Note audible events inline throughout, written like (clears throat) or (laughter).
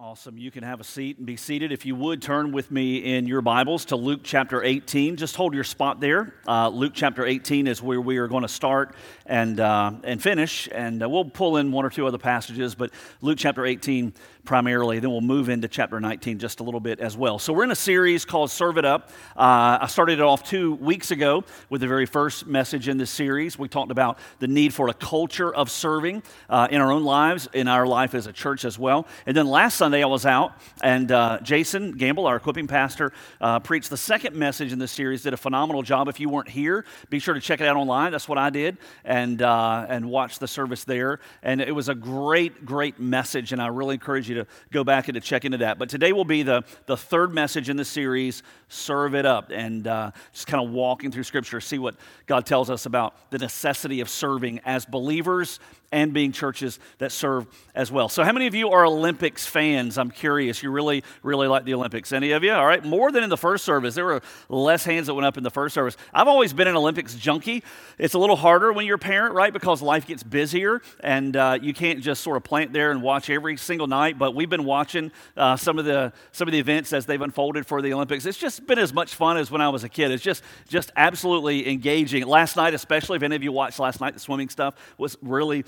Awesome. You can have a seat and be seated. If you would turn with me in your Bibles to Luke chapter 18. Just hold your spot there. Uh, Luke chapter 18 is where we are going to start and, uh, and finish. And uh, we'll pull in one or two other passages, but Luke chapter 18 primarily. Then we'll move into chapter 19 just a little bit as well. So we're in a series called Serve It Up. Uh, I started it off two weeks ago with the very first message in this series. We talked about the need for a culture of serving uh, in our own lives, in our life as a church as well. And then last Sunday I was out, and uh, Jason Gamble, our equipping pastor, uh, preached the second message in this series. Did a phenomenal job. If you weren't here, be sure to check it out online. That's what I did, and uh, and watch the service there. And it was a great, great message, and I really encourage you to go back and to check into that. But today will be the, the third message in the series, Serve It Up, and uh, just kind of walking through Scripture, see what God tells us about the necessity of serving as believers and being churches that serve as well. So, how many of you are Olympics fans? I'm curious. You really, really like the Olympics. Any of you? All right. More than in the first service. There were less hands that went up in the first service. I've always been an Olympics junkie. It's a little harder when you're a parent, right? Because life gets busier and uh, you can't just sort of plant there and watch every single night. But we've been watching uh, some of the some of the events as they've unfolded for the Olympics. It's just been as much fun as when I was a kid. It's just just absolutely engaging. Last night, especially if any of you watched last night, the swimming stuff was really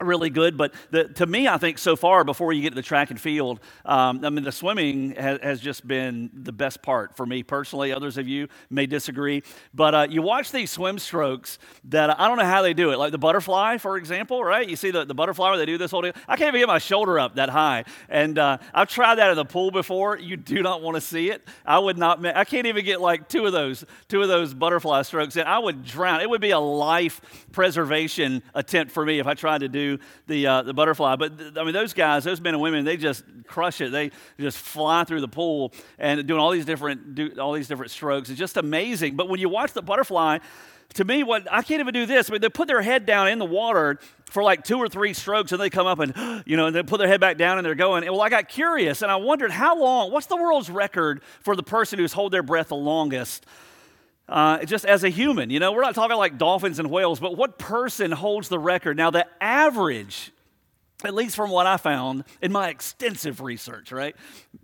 really good. But the, to me, I think so far, before you get to the track and field, um, I mean, the swimming has, has, just been the best part for me personally. Others of you may disagree. But uh, you watch these swim strokes that I don't know how they do it. Like the butterfly, for example, right? You see the, the butterfly where they do this whole thing. I can't even get my shoulder up that high. And uh, I've tried that in the pool before. You do not want to see it. I would not, I can't even get like two of those, two of those butterfly strokes in. I would drown. It would be a life preservation attempt for me if I tried to do the, uh, the butterfly. But th- I mean, those guys, those men and women, they just crush it. They just fly through the pool and doing all these different, do all these different strokes. It's just amazing. But when you watch the butterfly, to me, what I can't even do this. I mean, they put their head down in the water for like two or three strokes, and they come up and (gasps) you know, and they put their head back down and they're going. And well, I got curious and I wondered how long. What's the world's record for the person who's hold their breath the longest? Uh, just as a human. You know, we're not talking like dolphins and whales, but what person holds the record? Now, the average, at least from what I found in my extensive research, right?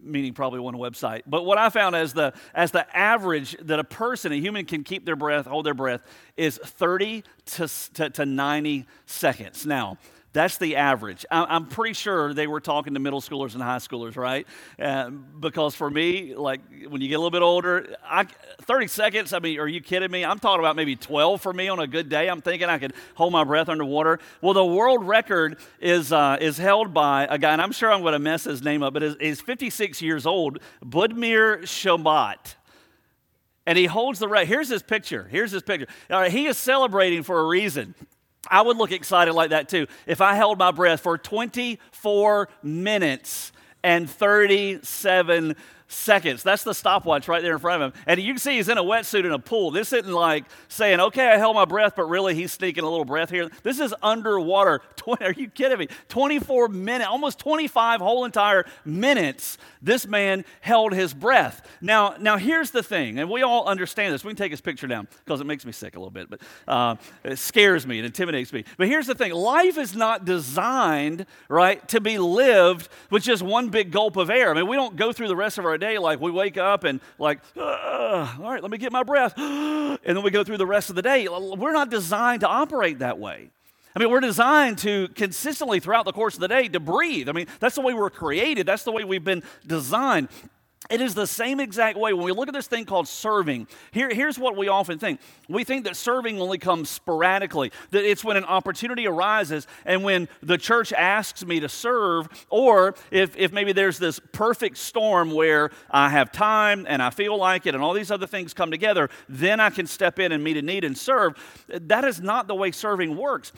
Meaning probably one website. But what I found as the as the average that a person, a human can keep their breath, hold their breath, is 30 to, to, to 90 seconds. Now, that's the average. I'm pretty sure they were talking to middle schoolers and high schoolers, right? Uh, because for me, like when you get a little bit older, I, 30 seconds, I mean, are you kidding me? I'm talking about maybe 12 for me on a good day. I'm thinking I could hold my breath underwater. Well, the world record is, uh, is held by a guy, and I'm sure I'm going to mess his name up, but he's 56 years old, Budimir Shombat and he holds the record. Here's his picture. Here's his picture. He is celebrating for a reason. I would look excited like that too. If I held my breath for 24 minutes and 37 seconds. That's the stopwatch right there in front of him. And you can see he's in a wetsuit in a pool. This isn't like saying, okay, I held my breath, but really he's sneaking a little breath here. This is underwater. (laughs) Are you kidding me? 24 minutes, almost 25 whole entire minutes, this man held his breath. Now, now here's the thing, and we all understand this. We can take his picture down because it makes me sick a little bit, but uh, it scares me, it intimidates me. But here's the thing life is not designed, right, to be lived with just one big gulp of air. I mean, we don't go through the rest of our day like we wake up and like, all right, let me get my breath. (gasps) and then we go through the rest of the day. We're not designed to operate that way. I mean, we're designed to consistently throughout the course of the day to breathe. I mean, that's the way we're created. That's the way we've been designed. It is the same exact way when we look at this thing called serving. Here, here's what we often think we think that serving only comes sporadically, that it's when an opportunity arises and when the church asks me to serve, or if, if maybe there's this perfect storm where I have time and I feel like it and all these other things come together, then I can step in and meet a need and serve. That is not the way serving works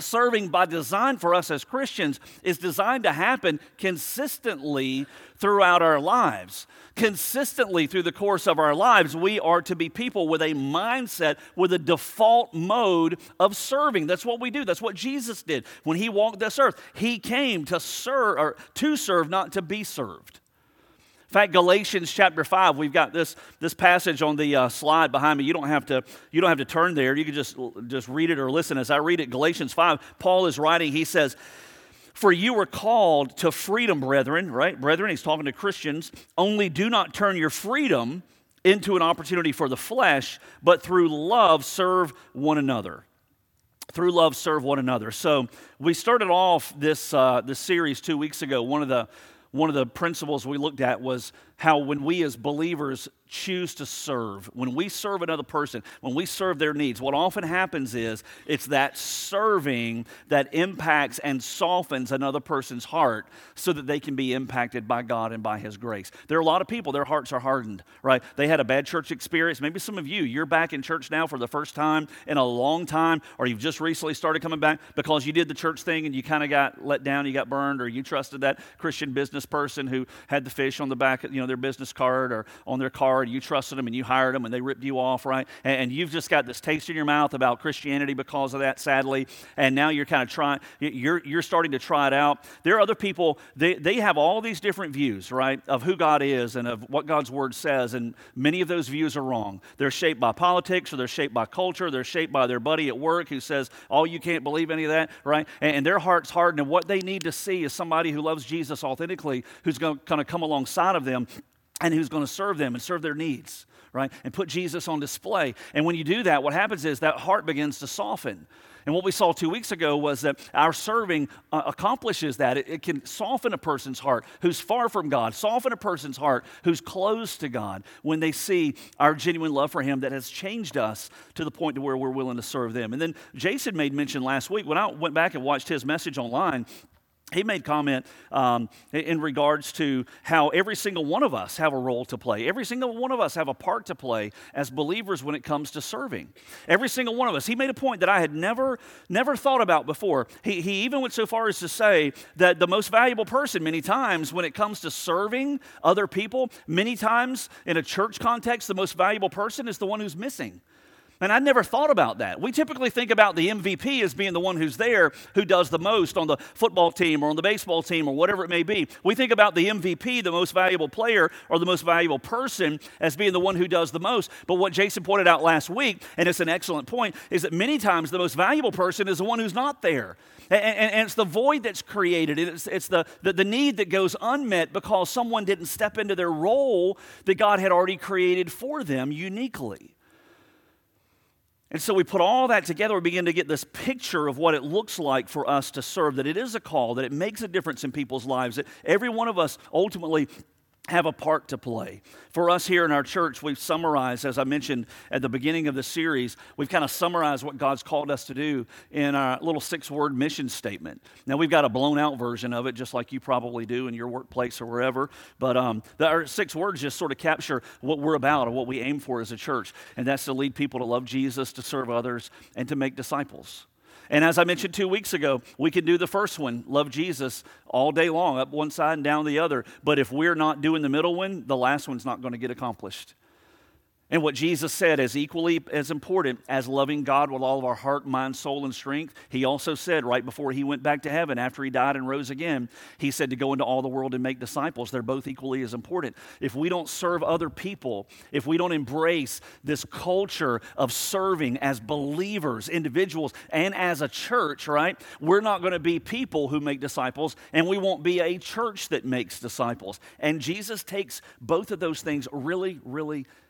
serving by design for us as Christians is designed to happen consistently throughout our lives. Consistently through the course of our lives, we are to be people with a mindset, with a default mode of serving. That's what we do. That's what Jesus did when he walked this earth. He came to serve or to serve, not to be served. In fact, Galatians chapter 5, we've got this, this passage on the uh, slide behind me. You don't, have to, you don't have to turn there. You can just, just read it or listen as I read it. Galatians 5, Paul is writing, he says, For you were called to freedom, brethren, right? Brethren, he's talking to Christians. Only do not turn your freedom into an opportunity for the flesh, but through love serve one another. Through love, serve one another. So we started off this uh, this series two weeks ago. One of the one of the principles we looked at was how when we as believers choose to serve, when we serve another person, when we serve their needs, what often happens is it's that serving that impacts and softens another person's heart so that they can be impacted by God and by His grace. There are a lot of people, their hearts are hardened, right? They had a bad church experience. Maybe some of you, you're back in church now for the first time in a long time, or you've just recently started coming back because you did the church thing and you kind of got let down, you got burned, or you trusted that Christian business person who had the fish on the back, you know, their business card or on their card. You trusted them and you hired them and they ripped you off, right? And, and you've just got this taste in your mouth about Christianity because of that, sadly. And now you're kind of trying, you're, you're starting to try it out. There are other people, they, they have all these different views, right, of who God is and of what God's word says. And many of those views are wrong. They're shaped by politics or they're shaped by culture. They're shaped by their buddy at work who says, oh, you can't believe any of that, right? And, and their heart's hardened. And what they need to see is somebody who loves Jesus authentically who's going to kind of come alongside of them and who's going to serve them and serve their needs, right? And put Jesus on display. And when you do that, what happens is that heart begins to soften. And what we saw two weeks ago was that our serving uh, accomplishes that. It, it, can soften a person's heart who's far from God, soften a person's heart who's close to God when they see our genuine love for Him that has changed us to the point to where we're willing to serve them. And then Jason made mention last week when I went back and watched his message online he made comment um, in regards to how every single one of us have a role to play. Every single one of us have a part to play as believers when it comes to serving. Every single one of us. He made a point that i had never never thought about before. He, he even went so far as to say that the most valuable person many times when it comes to serving other people many times in a church context the most valuable person is the one who's missing and I'd never thought about that. We typically think about the MVP as being the one who's there, who does the most on the football team or on the baseball team or whatever it may be. We think about the MVP, the most valuable player or the most valuable person, as being the one who does the most. But what Jason pointed out last week, and it's an excellent point, is that many times the most valuable person is the one who's not there. And, and, and it's the void that's created, it's, it's the, the, the need that goes unmet because someone didn't step into their role that God had already created for them uniquely. And so we put all that together, we begin to get this picture of what it looks like for us to serve, that it is a call, that it makes a difference in people's lives, that every one of us ultimately have a part to play. For us here in our church, we've summarized, as I mentioned at the beginning of the series, we've kind of summarized what God's called us to do in our little six word mission statement. Now, we've got a blown out version of it, just like you probably do in your workplace or wherever. But um, our six words just sort of capture what we're about and what we aim for as a church. And that's to lead people to love Jesus, to serve others, and to make disciples. And as I mentioned two weeks ago, we can do the first one, love Jesus, all day long, up one side and down the other. But if we're not doing the middle one, the last one's not going to get accomplished. And what Jesus said is equally as important as loving God with all of our heart, mind, soul, and strength. He also said right before he went back to heaven, after he died and rose again, he said to go into all the world and make disciples. They're both equally as important. If we don't serve other people, if we don't embrace this culture of serving as believers, individuals, and as a church, right, we're not going to be people who make disciples, and we won't be a church that makes disciples. And Jesus takes both of those things really, really seriously.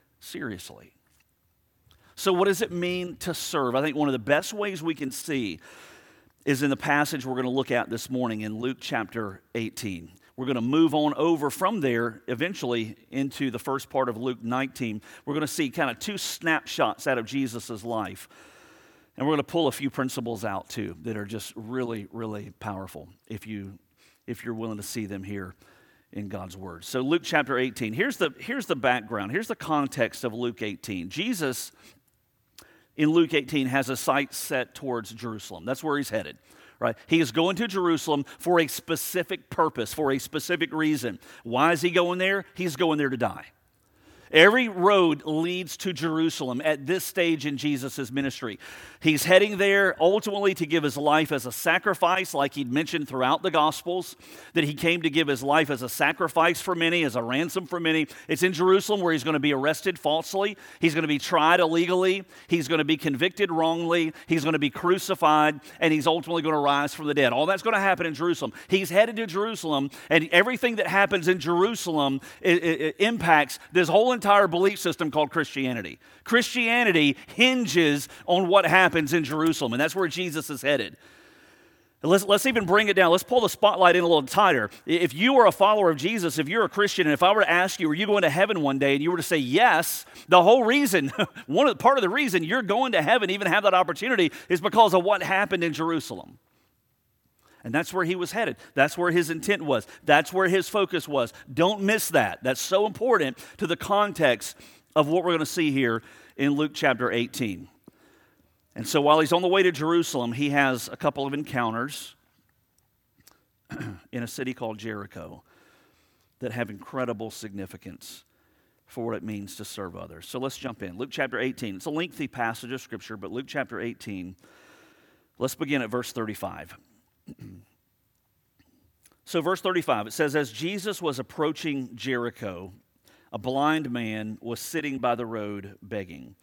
So, what does it mean to serve? I think one of the best ways we can see is in the passage we're going to look at this morning in Luke chapter 18. We're going to move on over from there eventually into the first part of Luke 19. We're going to see kind of two snapshots out of Jesus' life. And we're going to pull a few principles out too that are just really, really powerful if, you, if you're willing to see them here in God's word. So Luke chapter 18. Here's the here's the background. Here's the context of Luke 18. Jesus in Luke 18 has a sight set towards Jerusalem. That's where he's headed. Right? He is going to Jerusalem for a specific purpose, for a specific reason. Why is he going there? He's going there to die. Every road leads to Jerusalem at this stage in Jesus' ministry. He's heading there ultimately to give his life as a sacrifice, like he'd mentioned throughout the Gospels, that he came to give his life as a sacrifice for many, as a ransom for many. It's in Jerusalem where he's going to be arrested falsely, he's going to be tried illegally, he's going to be convicted wrongly, he's going to be crucified, and he's ultimately going to rise from the dead. All that's going to happen in Jerusalem. He's headed to Jerusalem, and everything that happens in Jerusalem it, it, it impacts this whole entire belief system called Christianity. Christianity hinges on what happens in Jerusalem, and that's where Jesus is headed. Let's, let's even bring it down. Let's pull the spotlight in a little tighter. If you are a follower of Jesus, if you're a Christian, and if I were to ask you, are you going to heaven one day, and you were to say yes, the whole reason, (laughs) one of part of the reason you're going to heaven, even have that opportunity, is because of what happened in Jerusalem. And that's where he was headed. That's where his intent was. That's where his focus was. Don't miss that. That's so important to the context of what we're going to see here in Luke chapter 18. And so while he's on the way to Jerusalem, he has a couple of encounters (clears throat) in a city called Jericho that have incredible significance for what it means to serve others. So let's jump in. Luke chapter 18. It's a lengthy passage of scripture, but Luke chapter 18, let's begin at verse 35. So, verse 35, it says, As Jesus was approaching Jericho, a blind man was sitting by the road begging.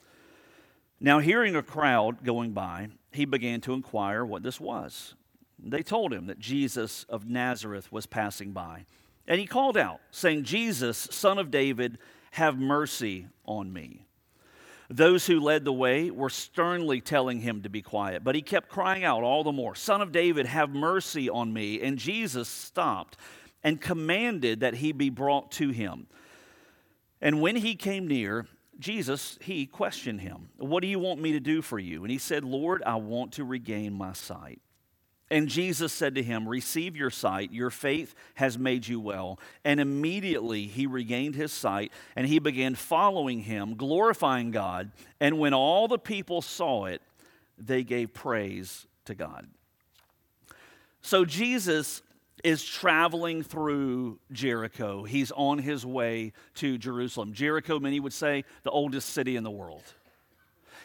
Now, hearing a crowd going by, he began to inquire what this was. They told him that Jesus of Nazareth was passing by. And he called out, saying, Jesus, son of David, have mercy on me. Those who led the way were sternly telling him to be quiet, but he kept crying out all the more, Son of David, have mercy on me. And Jesus stopped and commanded that he be brought to him. And when he came near, Jesus, he questioned him, What do you want me to do for you? And he said, Lord, I want to regain my sight. And Jesus said to him, Receive your sight, your faith has made you well. And immediately he regained his sight, and he began following him, glorifying God. And when all the people saw it, they gave praise to God. So Jesus is traveling through Jericho. He's on his way to Jerusalem. Jericho, many would say, the oldest city in the world.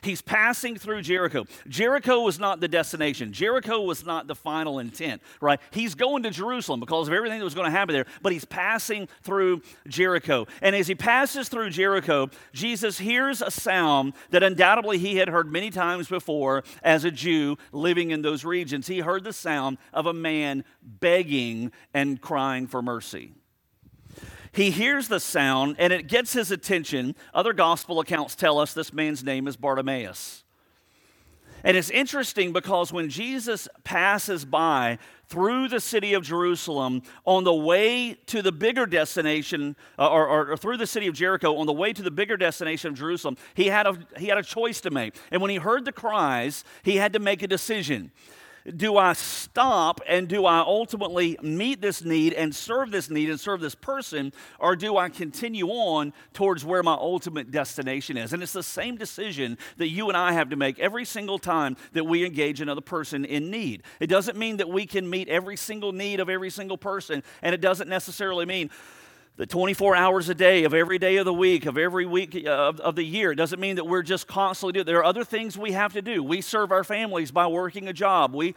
He's passing through Jericho. Jericho was not the destination. Jericho was not the final intent, right? He's going to Jerusalem because of everything that was going to happen there, but he's passing through Jericho. And as he passes through Jericho, Jesus hears a sound that undoubtedly he had heard many times before as a Jew living in those regions. He heard the sound of a man begging and crying for mercy. He hears the sound and it gets his attention. Other gospel accounts tell us this man's name is Bartimaeus. And it's interesting because when Jesus passes by through the city of Jerusalem on the way to the bigger destination, uh, or, or, or, through the city of Jericho on the way to the bigger destination of Jerusalem, he had, a, he had a choice to make. And when he heard the cries, he had to make a decision do I stop and do I ultimately meet this need and serve this need and serve this person, or do I continue on towards where my ultimate destination is? And it's the same decision that you and I have to make every single time that we engage another person in need. It doesn't mean that we can meet every single need of every single person, and it doesn't necessarily mean the 24 hours a day of every day of the week, of every week uh, of, of the year. It doesn't mean that we're just constantly doing There are other things we have to do. We serve our families by working a job. We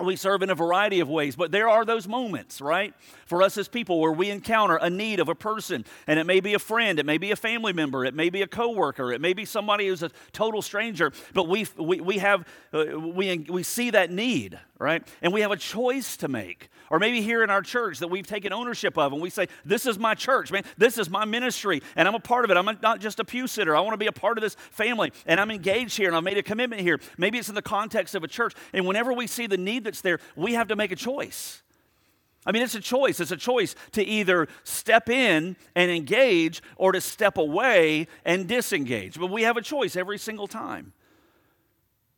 we serve in a variety of ways, but there are those moments, right, for us as people where we encounter a need of a person, and it may be a friend, it may be a family member, it may be a coworker, it may be somebody who's a total stranger, but we we, we have uh, we we see that need, right, and we have a choice to make, or maybe here in our church that we've taken ownership of, and we say, "This is my church, man. This is my ministry, and I'm a part of it. I'm not just a pew sitter. I want to be a part of this family, and I'm engaged here, and I've made a commitment here. Maybe it's in the context of a church, and whenever we see the need that's there, we have to make a choice. I mean, it's a choice. It's a choice to either step in and engage or to step away and disengage. But we have a choice every single time.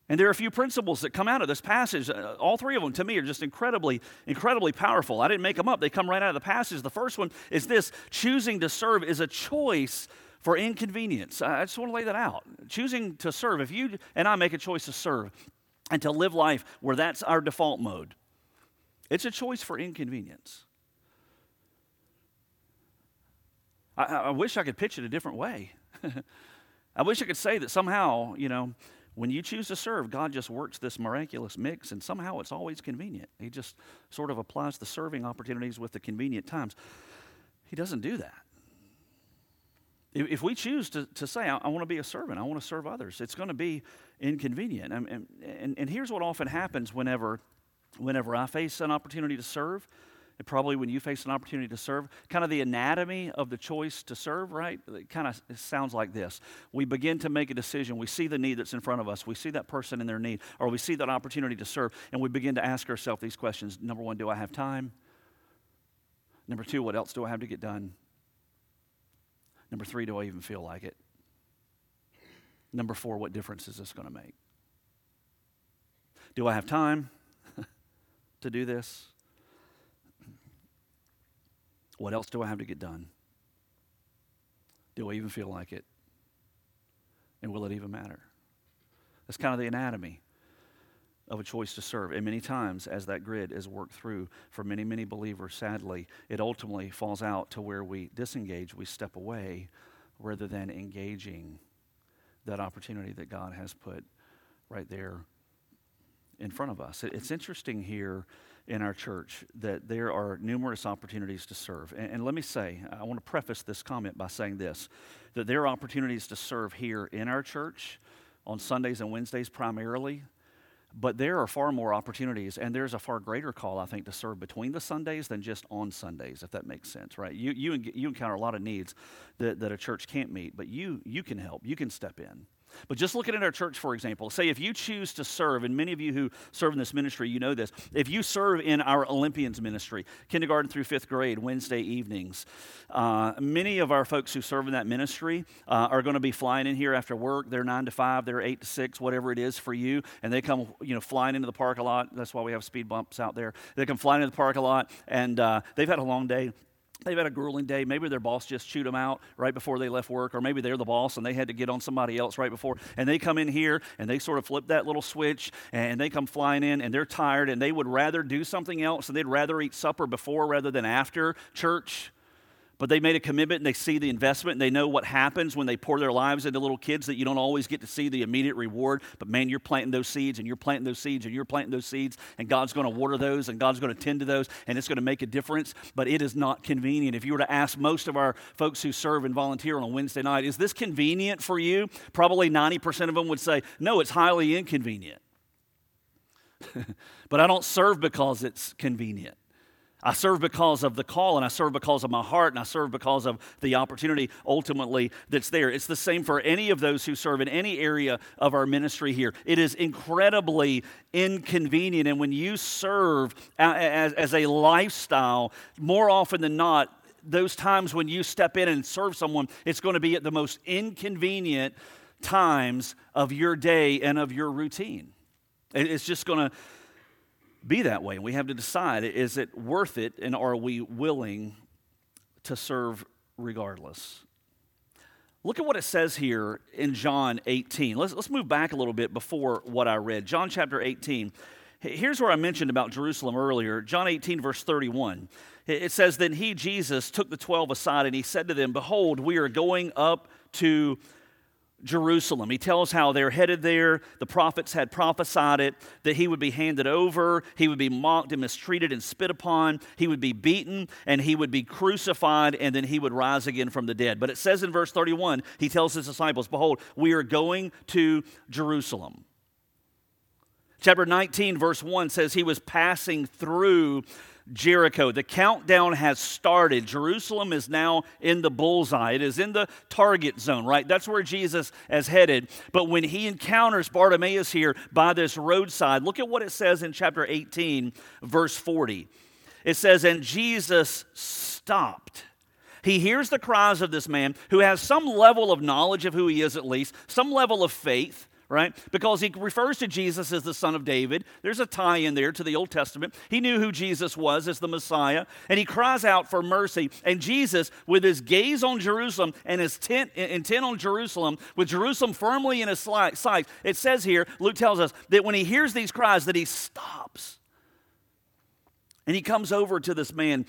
And there are a few principles that come out of this passage. Uh, all three of them, to me, are just incredibly, incredibly powerful. I didn't make them up, they come right out of the passage. The first one is this choosing to serve is a choice for inconvenience. I just want to lay that out. Choosing to serve, if you and I make a choice to serve, and to live life where that's our default mode. It's a choice for inconvenience. I, I wish I could pitch it a different way. (laughs) I wish I could say that somehow, you know, when you choose to serve, God just works this miraculous mix, and somehow it's always convenient. He just sort of applies the serving opportunities with the convenient times. He doesn't do that. If we choose to, to say, I, I want to be a servant, I want to serve others, it's going to be inconvenient. And, and, and here's what often happens whenever, whenever I face an opportunity to serve and probably when you face an opportunity to serve, kind of the anatomy of the choice to serve, right? It kind of sounds like this. We begin to make a decision. We see the need that's in front of us. We see that person in their need, or we see that opportunity to serve, and we begin to ask ourselves these questions. Number one, do I have time? Number two, what else do I have to get done? Number three, do I even feel like it? Number four, what difference is this going to make? Do I have time (laughs) to do this? What else do I have to get done? Do I even feel like it? And will it even matter? That's kind of the anatomy of a choice to serve. And many times, as that grid is worked through for many, many believers, sadly, it ultimately falls out to where we disengage, we step away, rather than engaging that opportunity that God has put right there in front of us. It's interesting here in our church that there are numerous opportunities to serve. And, and, let me say, I want to preface this comment by saying this that there are opportunities to serve here in our church on Sundays and Wednesdays primarily. But there are far more opportunities, and there's a far greater call, I think, to serve between the Sundays than just on Sundays, if that makes sense, right? You, you, you encounter a lot of needs that, that a church can't meet, but you, you can help. You can step in. But just looking at our church, for example, say if you choose to serve, and many of you who serve in this ministry, you know this. If you serve in our Olympians ministry, kindergarten through fifth grade, Wednesday evenings, uh, many of our folks who serve in that ministry uh, are going to be flying in here after work. They're nine to five, they're eight to six, whatever it is for you, and they come, you know, flying into the park a lot. That's why we have speed bumps out there. They come flying into the park a lot, and uh, they've had a long day they've had a grueling day. Maybe their boss just chewed them out right before they left work, or maybe they're the boss and they had to get on somebody else right before. And they come in here and they sort of flip that little switch and they come flying in and they're tired and they would rather do something else and they'd rather eat supper before rather than after church but they made a commitment and they see the investment and they know what happens when they pour their lives into little kids that you don't always get to see the immediate reward. But man, you're planting those seeds and you're planting those seeds and you're planting those seeds, and God's going to water those and God's going to tend to those, and it's going to make a difference. But it is not convenient. If you were to ask most of our folks who serve and volunteer on a Wednesday night, is this convenient for you? Probably 90% of them would say, no, it's highly inconvenient. (laughs) but I don't serve because it's convenient. I serve because of the call, and I serve because of my heart, and I serve because of the opportunity ultimately that's there. It's the same for any of those who serve in any area of our ministry here. It is incredibly inconvenient, and when you serve as, as a lifestyle, more often than not, those times when you step in and serve someone, it's going to be at the most inconvenient times of your day and of your routine. It's just going to be that way. We have to decide is it worth it and are we willing to serve regardless? Look at what it says here in John 18. Let's, let's move back a little bit before what I read. John chapter 18. Here's where I mentioned about Jerusalem earlier. John 18, verse 31. It says, Then he, Jesus, took the twelve aside and he said to them, Behold, we are going up to Jerusalem. He tells how they're headed there. The prophets had prophesied it that he would be handed over, he would be mocked and mistreated and spit upon, he would be beaten, and he would be crucified, and then he would rise again from the dead. But it says in verse 31, he tells his disciples, Behold, we are going to Jerusalem. Chapter 19, verse 1 says he was passing through Jericho. The countdown has started. Jerusalem is now in the bullseye, it is in the target zone, right? That's where Jesus is headed. But when he encounters Bartimaeus here by this roadside, look at what it says in chapter 18, verse 40. It says, And Jesus stopped. He hears the cries of this man who has some level of knowledge of who he is, at least, some level of faith right? Because he refers to Jesus as the son of David. There's a tie in there to the Old Testament. He knew who Jesus was as the Messiah, and he cries out for mercy. And Jesus, with his gaze on Jerusalem and his tent, intent on Jerusalem, with Jerusalem firmly in his sight, it says here, Luke tells us that when he hears these cries, that he stops. And he comes over to this man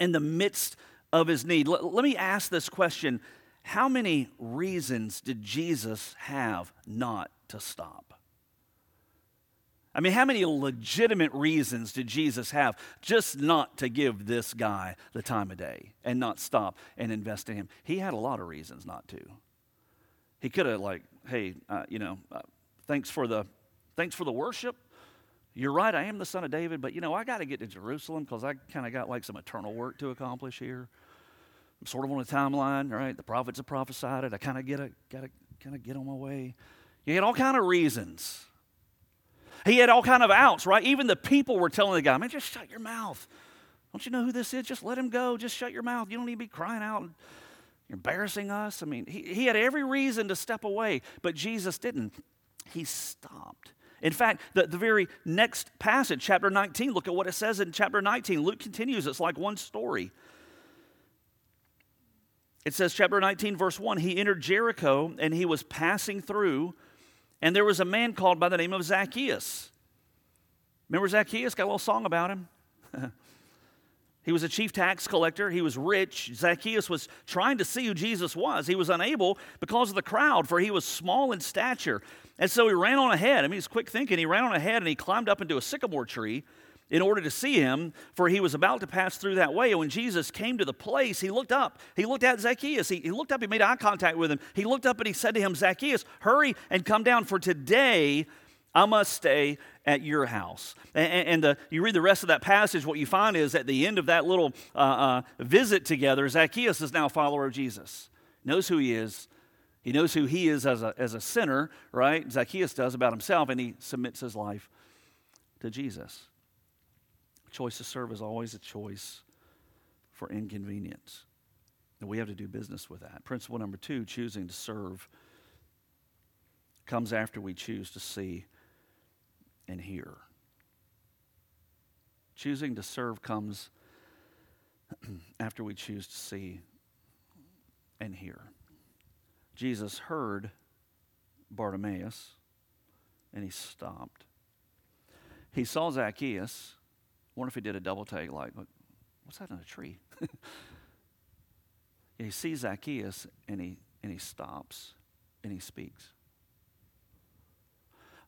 in the midst of his need. Let me ask this question How many reasons did Jesus have not to stop? I mean, how many legitimate reasons did Jesus have just not to give this guy the time of day and not stop and invest in him? He had a lot of reasons not to. He could have, like, hey, uh, you know, uh, thanks for the thanks for the worship. You're right, I am the son of David, but you know, I got to get to Jerusalem because I kind of got like some eternal work to accomplish here. I'm sort of on a timeline, right? The prophets have prophesied it. I kind of get a, got to kind of get on my way. You had all kind of reasons he had all kind of outs, right? Even the people were telling the guy, man, just shut your mouth. Don't you know who this is? Just let him go. Just shut your mouth. You don't need to be crying out. You're embarrassing us. I mean, he, he had every reason to step away, but Jesus didn't. He stopped. In fact, the, the very next passage, chapter 19, look at what it says in chapter 19. Luke continues, it's like one story. It says, chapter 19, verse 1 He entered Jericho and he was passing through. And there was a man called by the name of Zacchaeus. Remember Zacchaeus? Got a little song about him. (laughs) he was a chief tax collector. He was rich. Zacchaeus was trying to see who Jesus was. He was unable because of the crowd, for he was small in stature. And so he ran on ahead. I mean, he's quick thinking. He ran on ahead and he climbed up into a sycamore tree in order to see him, for he was about to pass through that way. And when Jesus came to the place, he looked up. He looked at Zacchaeus. He, he, looked up, he made eye contact with him. He looked up and he said to him, Zacchaeus, hurry and come down, for today I must stay at your house. And, and you read the rest of that passage, what you find is at the end of that little uh, uh, visit together, Zacchaeus is now a follower of Jesus, knows who he is. He knows who he is as a, as a sinner, right? Zacchaeus does about himself, and he submits his life to Jesus choice to serve is always a choice for inconvenience. And we have to do business with that. Principle number two choosing to serve comes after we choose to see and hear. Choosing to serve comes (clears throat) after we choose to see and hear. Jesus heard Bartimaeus and he stopped. He saw Zacchaeus wonder if he did a double take, like, what's that in a tree? (laughs) he sees Zacchaeus and he, and he stops and he speaks.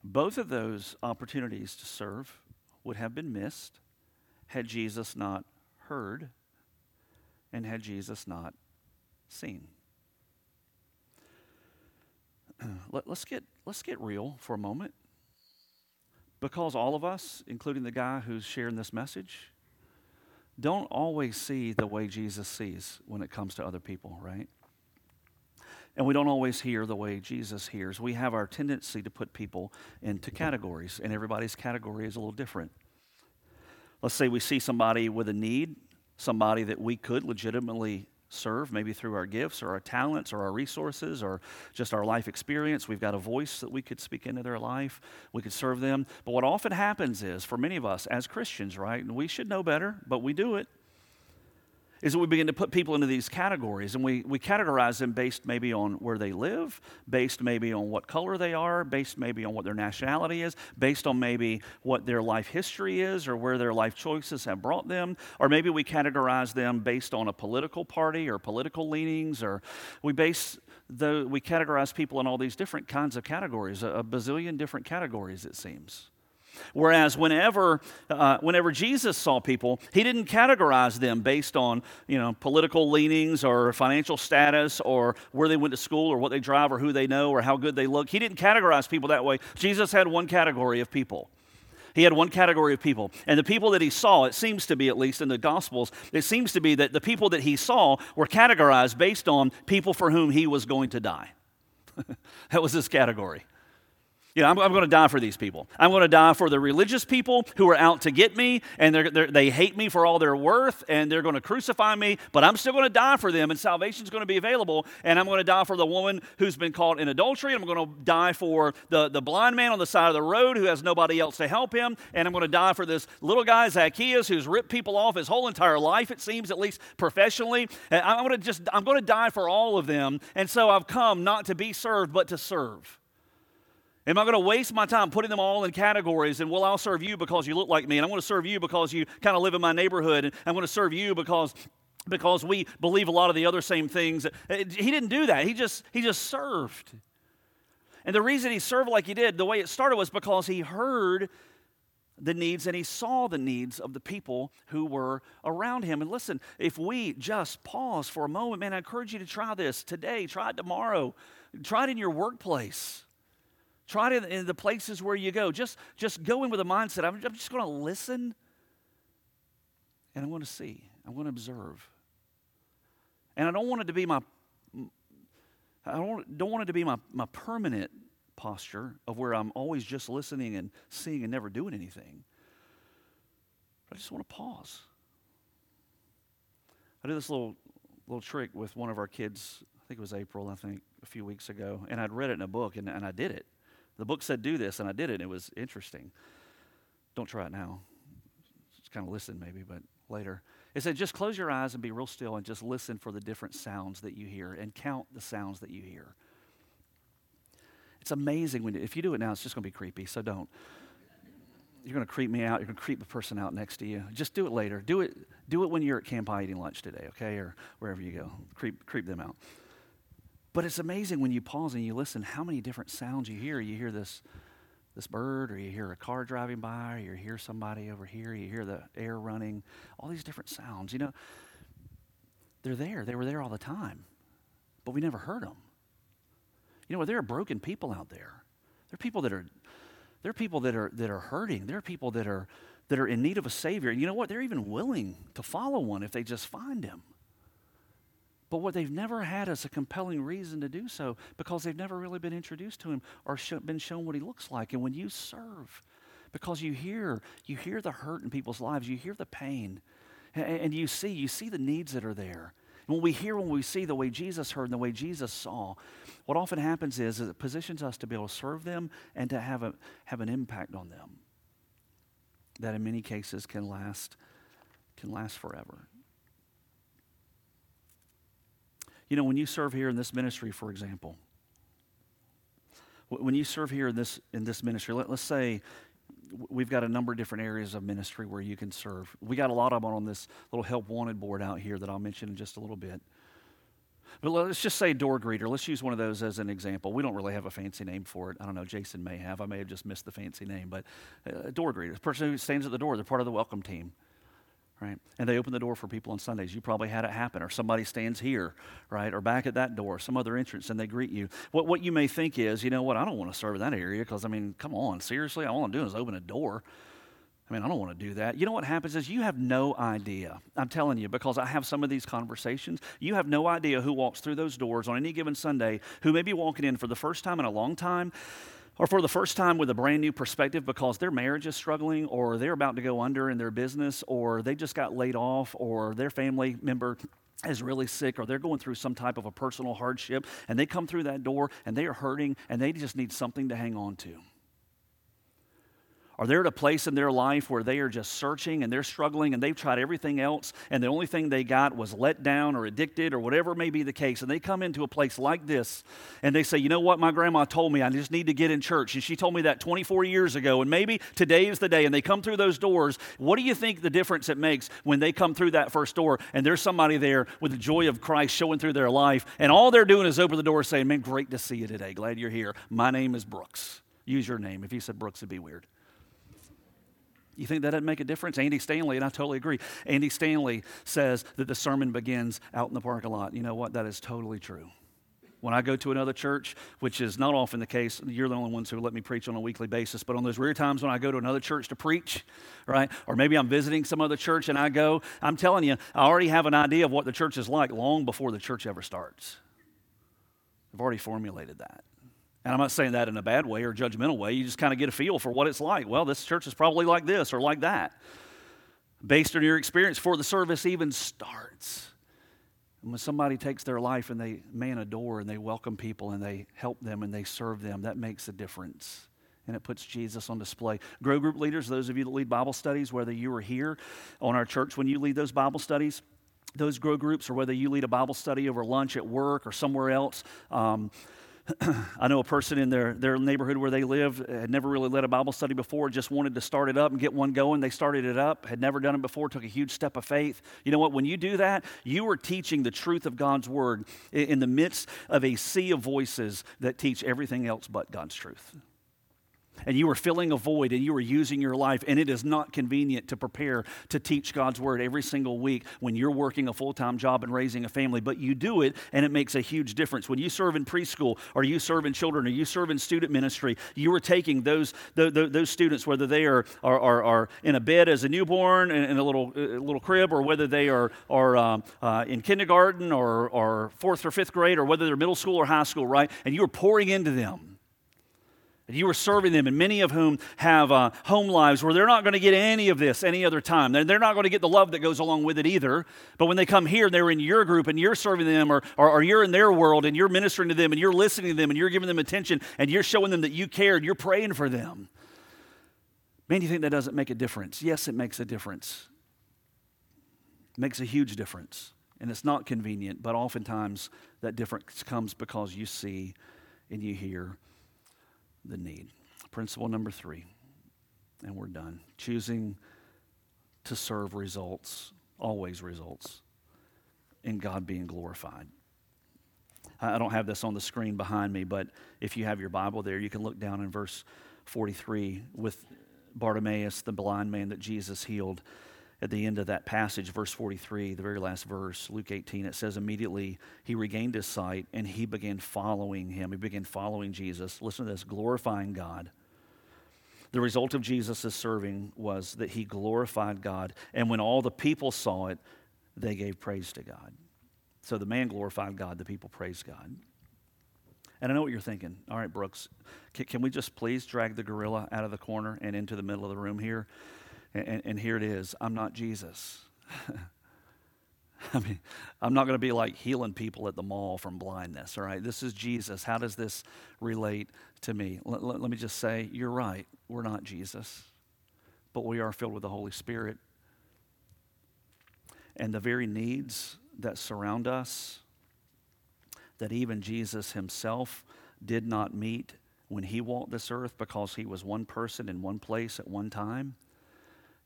Both of those opportunities to serve would have been missed had Jesus not heard and had Jesus not seen. (clears throat) Let, us get, let's get real for a moment. Because all of us, including the guy who's sharing this message, don't always see the way Jesus sees when it comes to other people, right? And we don't always hear the way Jesus hears. We have our tendency to put people into categories, and everybody's category is a little different. Let's say we see somebody with a need, somebody that we could legitimately serve, maybe through our gifts or our talents or our resources or just our life experience. We've got a voice that we could speak into their life. We could serve them. But what often happens is, for many of us as Christians, right, and we should know better, but we do it, is that we begin to put people into these categories and we, we categorize them based maybe on where they live, based maybe on what color they are, based maybe on what their nationality is, based on maybe what their life history is or where their life choices have brought them, or maybe we categorize them based on a political party or political leanings, or we base the, we categorize people in all these different kinds of categories, a, a bazillion different categories, it seems. Whereas whenever, uh, whenever Jesus saw people, he didn't categorize them based on you know, political leanings or financial status or where they went to school or what they drive or who they know or how good they look. He didn't categorize people that way. Jesus had one category of people. He had one category of people. And the people that he saw, it seems to be, at least in the Gospels, it seems to be that the people that he saw were categorized based on people for whom he was going to die. (laughs) that was his category. You know, I'm, I'm going to die for these people. I'm going to die for the religious people who are out to get me and they're, they're, they hate me for all their worth and they're going to crucify me, but I'm still going to die for them and salvation is going to be available. And I'm going to die for the woman who's been caught in adultery. I'm going to die for the, the blind man on the side of the road who has nobody else to help him. And I'm going to die for this little guy, Zacchaeus, who's ripped people off his whole entire life, it seems, at least professionally. And I'm going to just, I'm going to die for all of them. And so I've come not to be served, but to serve. Am I going to waste my time putting them all in categories and, well, I'll serve you because you look like me, and I'm going to serve you because you kind of live in my neighborhood, and I'm going to serve you because because we believe a lot of the other same things. Uh, he didn't do that. He just he just served. And the reason he served like he did, the way it started was because he heard the needs and he saw the needs of the people who were around him. And listen, if we just pause for a moment, man, I encourage you to try this today, try it tomorrow, try it in your workplace. Try it in the places where you go. Just, just go in with a mindset. I'm, I'm just going to listen and I'm going to see. I'm going to observe. And I don't want it to be my I don't, don't want it to be my, my permanent posture of where I'm always just listening and seeing and never doing anything. But I just want to pause. I did this little little trick with one of our kids. I think it was April. I think a few weeks ago, and I'd read it in a book, and, and I did it. The book said do this, and I did it. And it was interesting. Don't try it now. Just kind of listen, maybe, but later. It said, just close your eyes and be real still and just listen for the different sounds that you hear and count the sounds that you hear. It's amazing when, if you do it now, it's just going to be creepy, so don't. You're going to creep me out. You're going to creep the person out next to you. Just do it later. Do it, do it when you're at camp eating lunch today, okay, or wherever you go. Creep, creep them out. But it's amazing when you pause and you listen how many different sounds you hear. You hear this this bird, or you hear a car driving by, or you hear somebody over here, you hear the air running, all these different sounds. You know, they're there. They were there all the time, but we never heard them. You know, what? there are broken people out there. There are people that are, there are people that are that are hurting. There are people that are that are in need of a savior. And you know what? They're even willing to follow one if they just find him. But what they've never had is a compelling reason to do so because they've never really been introduced to him or sh- been shown what he looks like. And when you serve, because you hear, you hear the hurt in people's lives, you hear the pain, and, and you see, you see the needs that are there. And when we hear, when we see the way Jesus heard and the way Jesus saw, what often happens is, is it positions us to be able to serve them and to have, a, have an impact on them that in many cases can last, can last forever. You know, when you serve here in this ministry, for example, when you serve here in this, in this ministry, let, us say we've got a number of different areas of ministry where you can serve. We got a lot of them on this little help wanted board out here that I'll mention in just a little bit. But let's just say door greeter. Let's use one of those as an example. We don't really have a fancy name for it. I don't know. Jason may have. I may have just missed the fancy name. But uh, door greeter, the person who stands at the door, they're part of the welcome team right? And they open the door for people on Sundays. You probably had it happen, or somebody stands here, right? Or back at that door, some other entrance, and they greet you. What, what you may think is, you know what, I don't want to serve in that area because, I mean, come on, seriously, all I'm doing is open a door. I mean, I don't want to do that. You know what happens is you have no idea. I'm telling you, because I have some of these conversations, you have no idea who walks through those doors on any given Sunday, who may be walking in for the first time in a long time or for the first time with a brand new perspective because their marriage is struggling or they're about to go under in their business or they just got laid off or their family member is really sick or they're going through some type of a personal hardship and they come through that door and they are hurting and they just need something to hang on to. Are they at a place in their life where they are just searching and they're struggling and they've tried everything else and the only thing they got was let down or addicted or whatever may be the case? And they come into a place like this and they say, You know what? My grandma told me I just need to get in church. And she told me that 24 years ago. And maybe today is the day. And they come through those doors. What do you think the difference it makes when they come through that first door and there's somebody there with the joy of Christ showing through their life? And all they're doing is open the door saying, Man, great to see you today. Glad you're here. My name is Brooks. Use your name. If you said Brooks, it'd be weird. You think that doesn't make a difference? Andy Stanley, and I totally agree. Andy Stanley says that the sermon begins out in the parking lot. You know what? That is totally true. When I go to another church, which is not often the case, you're the only ones who let me preach on a weekly basis, but on those rare times when I go to another church to preach, right, or maybe I'm visiting some other church and I go, I'm telling you, I already have an idea of what the church is like long before the church ever starts. I've already formulated that. And I'm not saying that in a bad way or judgmental way. You just kind of get a feel for what it's like. Well, this church is probably like this or like that, based on your experience before the service even starts. And when somebody takes their life and they man a door and they welcome people and they help them and they serve them, that makes a difference. And it puts Jesus on display. Grow group leaders, those of you that lead Bible studies, whether you are here on our church when you lead those Bible studies, those grow groups, or whether you lead a Bible study over lunch at work or somewhere else, um, (clears throat) I know a person in their, their neighborhood where they live had never really led a Bible study before, just wanted to start it up and get one going. They started it up, had never done it before, took a huge step of faith. You know what? When you do that, you are teaching the truth of God's word in the midst of a sea of voices that teach everything else but God's truth and you are filling a void and you are using your life, and it is not convenient to prepare to teach God's word every single week when you're working a full time job and raising a family, but you do it and it makes a huge difference. When you serve in preschool or you serve in children or you serve in student ministry, you are taking those, those, those students, whether they are, are, are, are, in a bed as a newborn in, in a little, a little crib, or whether they are, are um, uh, in kindergarten or, or fourth or fifth grade, or whether they're middle school or high school, right? And you are pouring into them and you are serving them, and many of whom have uh, home lives where they're not going to get any of this any other time. They're, they're not going to get the love that goes along with it either. But when they come here, they're in your group and you're serving them, or, or, or you're in their world and you're ministering to them and you're listening to them and you're giving them attention and you're showing them that you care and you're praying for them. Man, you think that doesn't make a difference? Yes, it makes a difference. It makes a huge difference. And it's not convenient, but oftentimes that difference comes because you see and you hear the need. Principle number three, and we're done. Choosing to serve results, always results, in God being glorified. I don't have this on the screen behind me, but if you have your Bible there, you can look down in verse 43 with Bartimaeus, the blind man that Jesus healed at the end of that passage, verse 43, the very last verse, Luke 18, it says, Immediately he regained his sight and he began following him. He began following Jesus. Listen to this glorifying God. The result of Jesus' serving was that he glorified God. And when all the people saw it, they gave praise to God. So the man glorified God, the people praised God. And I know what you're thinking. All right, Brooks, can, can we just please drag the gorilla out of the corner and into the middle of the room here? And, and here it is I'm not Jesus. (laughs) I mean, I'm not going to be like healing people at the mall from blindness, all right? This is Jesus. How does this relate to me? Let, me just say, you're right. We're not Jesus, but we are filled with the Holy Spirit. And the very needs that surround us, that even Jesus himself did not meet when he walked this earth because he was one person in one place at one time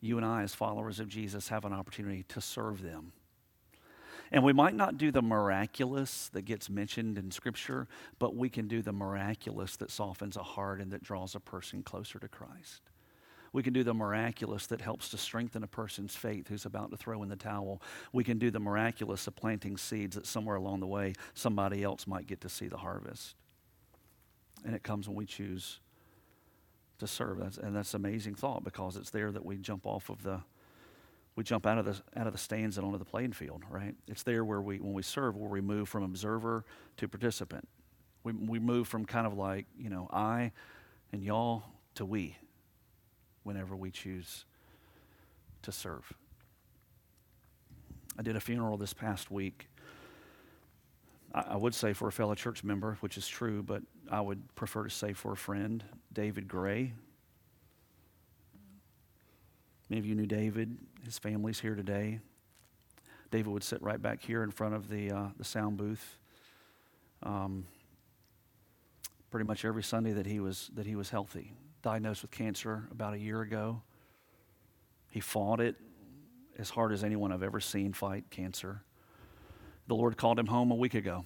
you and I, as followers of Jesus, have an opportunity to serve them. And we might not do the miraculous that gets mentioned in Scripture, but we can do the miraculous that softens a heart and that draws a person closer to Christ. We can do the miraculous that helps to strengthen a person's faith who's about to throw in the towel. We can do the miraculous of planting seeds that somewhere along the way somebody else might get to see the harvest. And it comes when we choose to serve. That's, and that's an amazing thought because it's there that we jump off of the, we jump out of the out of the stands and onto the playing field, right? It's there where we when we serve, where we move from observer to participant. We we move from kind of like you know I and y'all to we. Whenever we choose to serve. I did a funeral this past week. I, would say for a fellow church member, which is true, but I would prefer to say for a friend, David Gray. Many of you knew David. His family's here today. David would sit right back here in front of the, uh, the sound booth. Um, pretty much every Sunday that he was that he was healthy. Diagnosed with cancer about a year ago. He fought it as hard as anyone I've ever seen fight cancer. The Lord called him home a week ago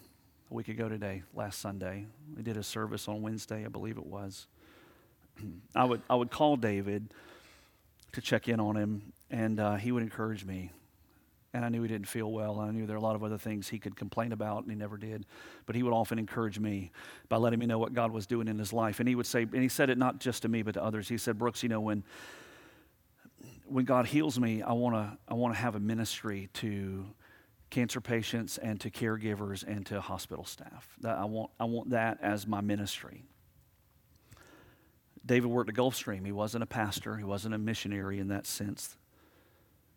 a week ago today, last Sunday. We did a service on Wednesday, I believe it was. (clears throat) I would, I would call David to check in on him, and uh, he would encourage me. And I knew he didn't feel well. I knew there were a lot of other things he could complain about, and he never did. But he would often encourage me by letting me know what God was doing in his life. And he would say, and he said it not just to me, but to others. He said, Brooks, you know, when, when God heals me, I want to I wanna have a ministry to cancer patients and to caregivers and to hospital staff. That I, want, I want that as my ministry. David worked at Gulfstream. He wasn't a pastor, he wasn't a missionary in that sense,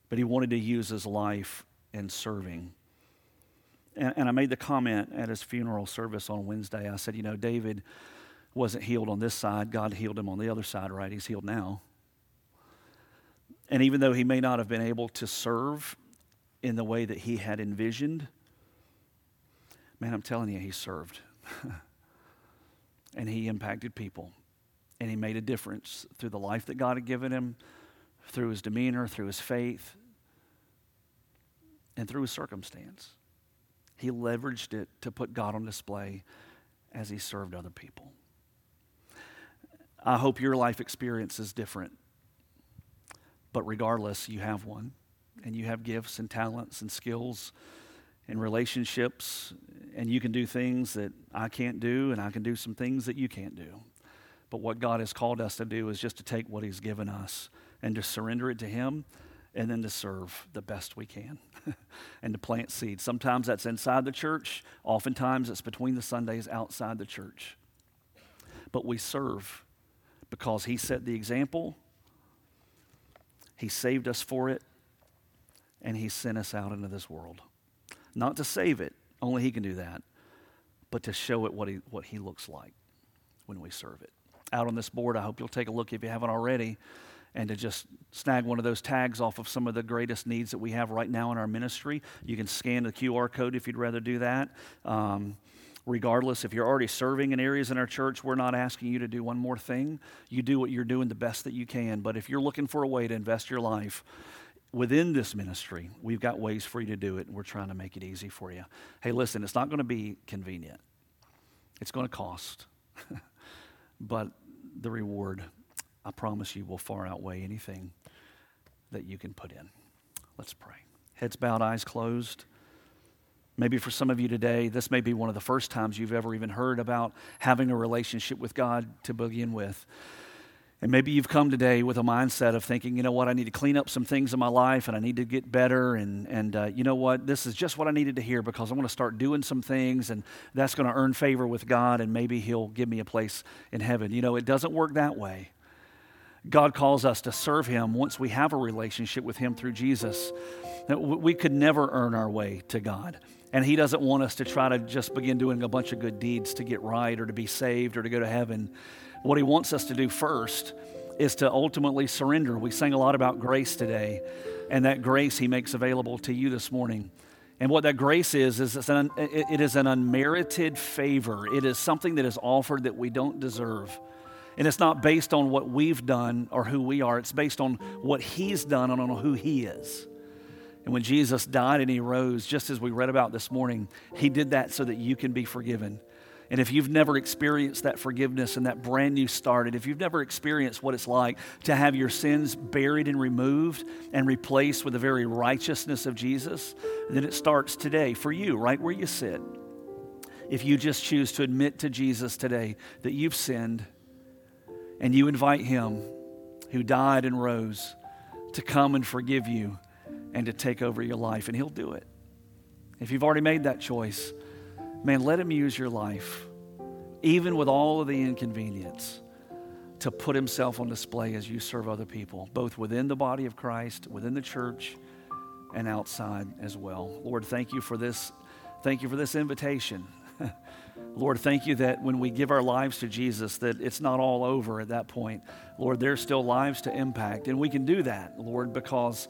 but he wanted to use his life in serving. And, and I made the comment at his funeral service on Wednesday. I said, You know, David wasn't healed on this side, God healed him on the other side, right? He's healed now. And even though he may not have been able to serve in the way that he had envisioned, man, I'm telling you, he served. (laughs) and he impacted people. And he made a difference through the life that God had given him, through his demeanor, through his faith, and through his circumstance. He leveraged it to put God on display as he served other people. I hope your life experience is different. But regardless, you have one, and you have gifts and talents and skills and relationships, and you can do things that I can't do, and I can do some things that you can't do. But what God has called us to do is just to take what He's given us and to surrender it to Him and then to serve the best we can (laughs) and to plant seeds. Sometimes that's inside the church, oftentimes it's between the Sundays outside the church. But we serve because He set the example, He saved us for it, and He sent us out into this world. Not to save it, only He can do that, but to show it what He, what he looks like when we serve it. Out on this board, I hope you'll take a look if you haven't already and to just snag one of those tags off of some of the greatest needs that we have right now in our ministry. You can scan the QR code if you'd rather do that. Um, regardless, if you're already serving in areas in our church, we're not asking you to do one more thing. You do what you're doing the best that you can. But if you're looking for a way to invest your life, within this ministry, we've got ways for you to do it, and we're trying to make it easy for you. Hey, listen, it's not going to be convenient, it's going to cost, (laughs) but the reward I promise you will far outweigh anything that you can put in. Let's pray. Heads bowed, eyes closed. Maybe for some of you today, this may be one of the first times you've ever even heard about having a relationship with God to begin with. And maybe you've come today with a mindset of thinking, you know what, I need to clean up some things in my life and I need to get better. And, and uh, you know what, this is just what I needed to hear because I want to start doing some things and that's going to earn favor with God and maybe He'll give me a place in heaven. You know, it doesn't work that way. God calls us to serve Him once we have a relationship with Him through Jesus. We could never earn our way to God. And He doesn't want us to try to just begin doing a bunch of good deeds to get right or to be saved or to go to heaven. What He wants us to do first is to ultimately surrender. We sang a lot about grace today, and that grace He makes available to you this morning. And what that grace is, is an, it is an unmerited favor. It is something that is offered that we don't deserve. And it's not based on what we've done or who we are, it's based on what He's done and on who He is. And when Jesus died and He rose, just as we read about this morning, He did that so that you can be forgiven. And if you've never experienced that forgiveness and that brand new started, if you've never experienced what it's like to have your sins buried and removed and replaced with the very righteousness of Jesus, then it starts today for you, right where you sit. If you just choose to admit to Jesus today that you've sinned and you invite Him who died and rose to come and forgive you and to take over your life, and He'll do it. If you've already made that choice, man, let Him use your life, even with all of the inconvenience, to put Himself on display as you serve other people, both within the body of Christ, within the church, and outside as well. Lord, thank you for this. Thank you for this invitation. (laughs) Lord, thank you that when we give our lives to Jesus, that it's not all over at that point. Lord, there's still lives to impact. And we can do that, Lord, because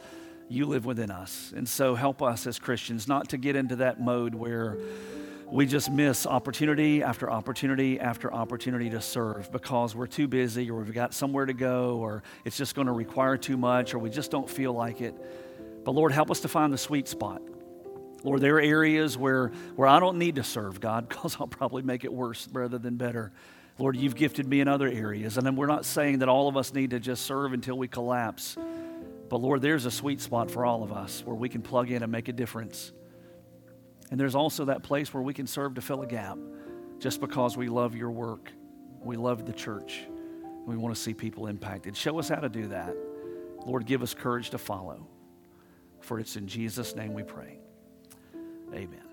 you live within us. And so help us as Christians not to get into that mode where we just miss opportunity after opportunity after opportunity to serve because we're too busy or we've got somewhere to go or it's just going to require too much or we just don't feel like it. But Lord, help us to find the sweet spot. Lord, there are areas where, where I don't need to serve, God, (laughs) because I'll probably make it worse rather than better. Lord, you've gifted me in other areas. And we're not saying that all of us need to just serve until we collapse. But Lord, there's a sweet spot for all of us where we can plug in and make a difference. And there's also that place where we can serve to fill a gap just because we love your work. We love the church. and We want to see people impacted. Show us how to do that. Lord, give us courage to follow. For it's in Jesus' name we pray. Amen.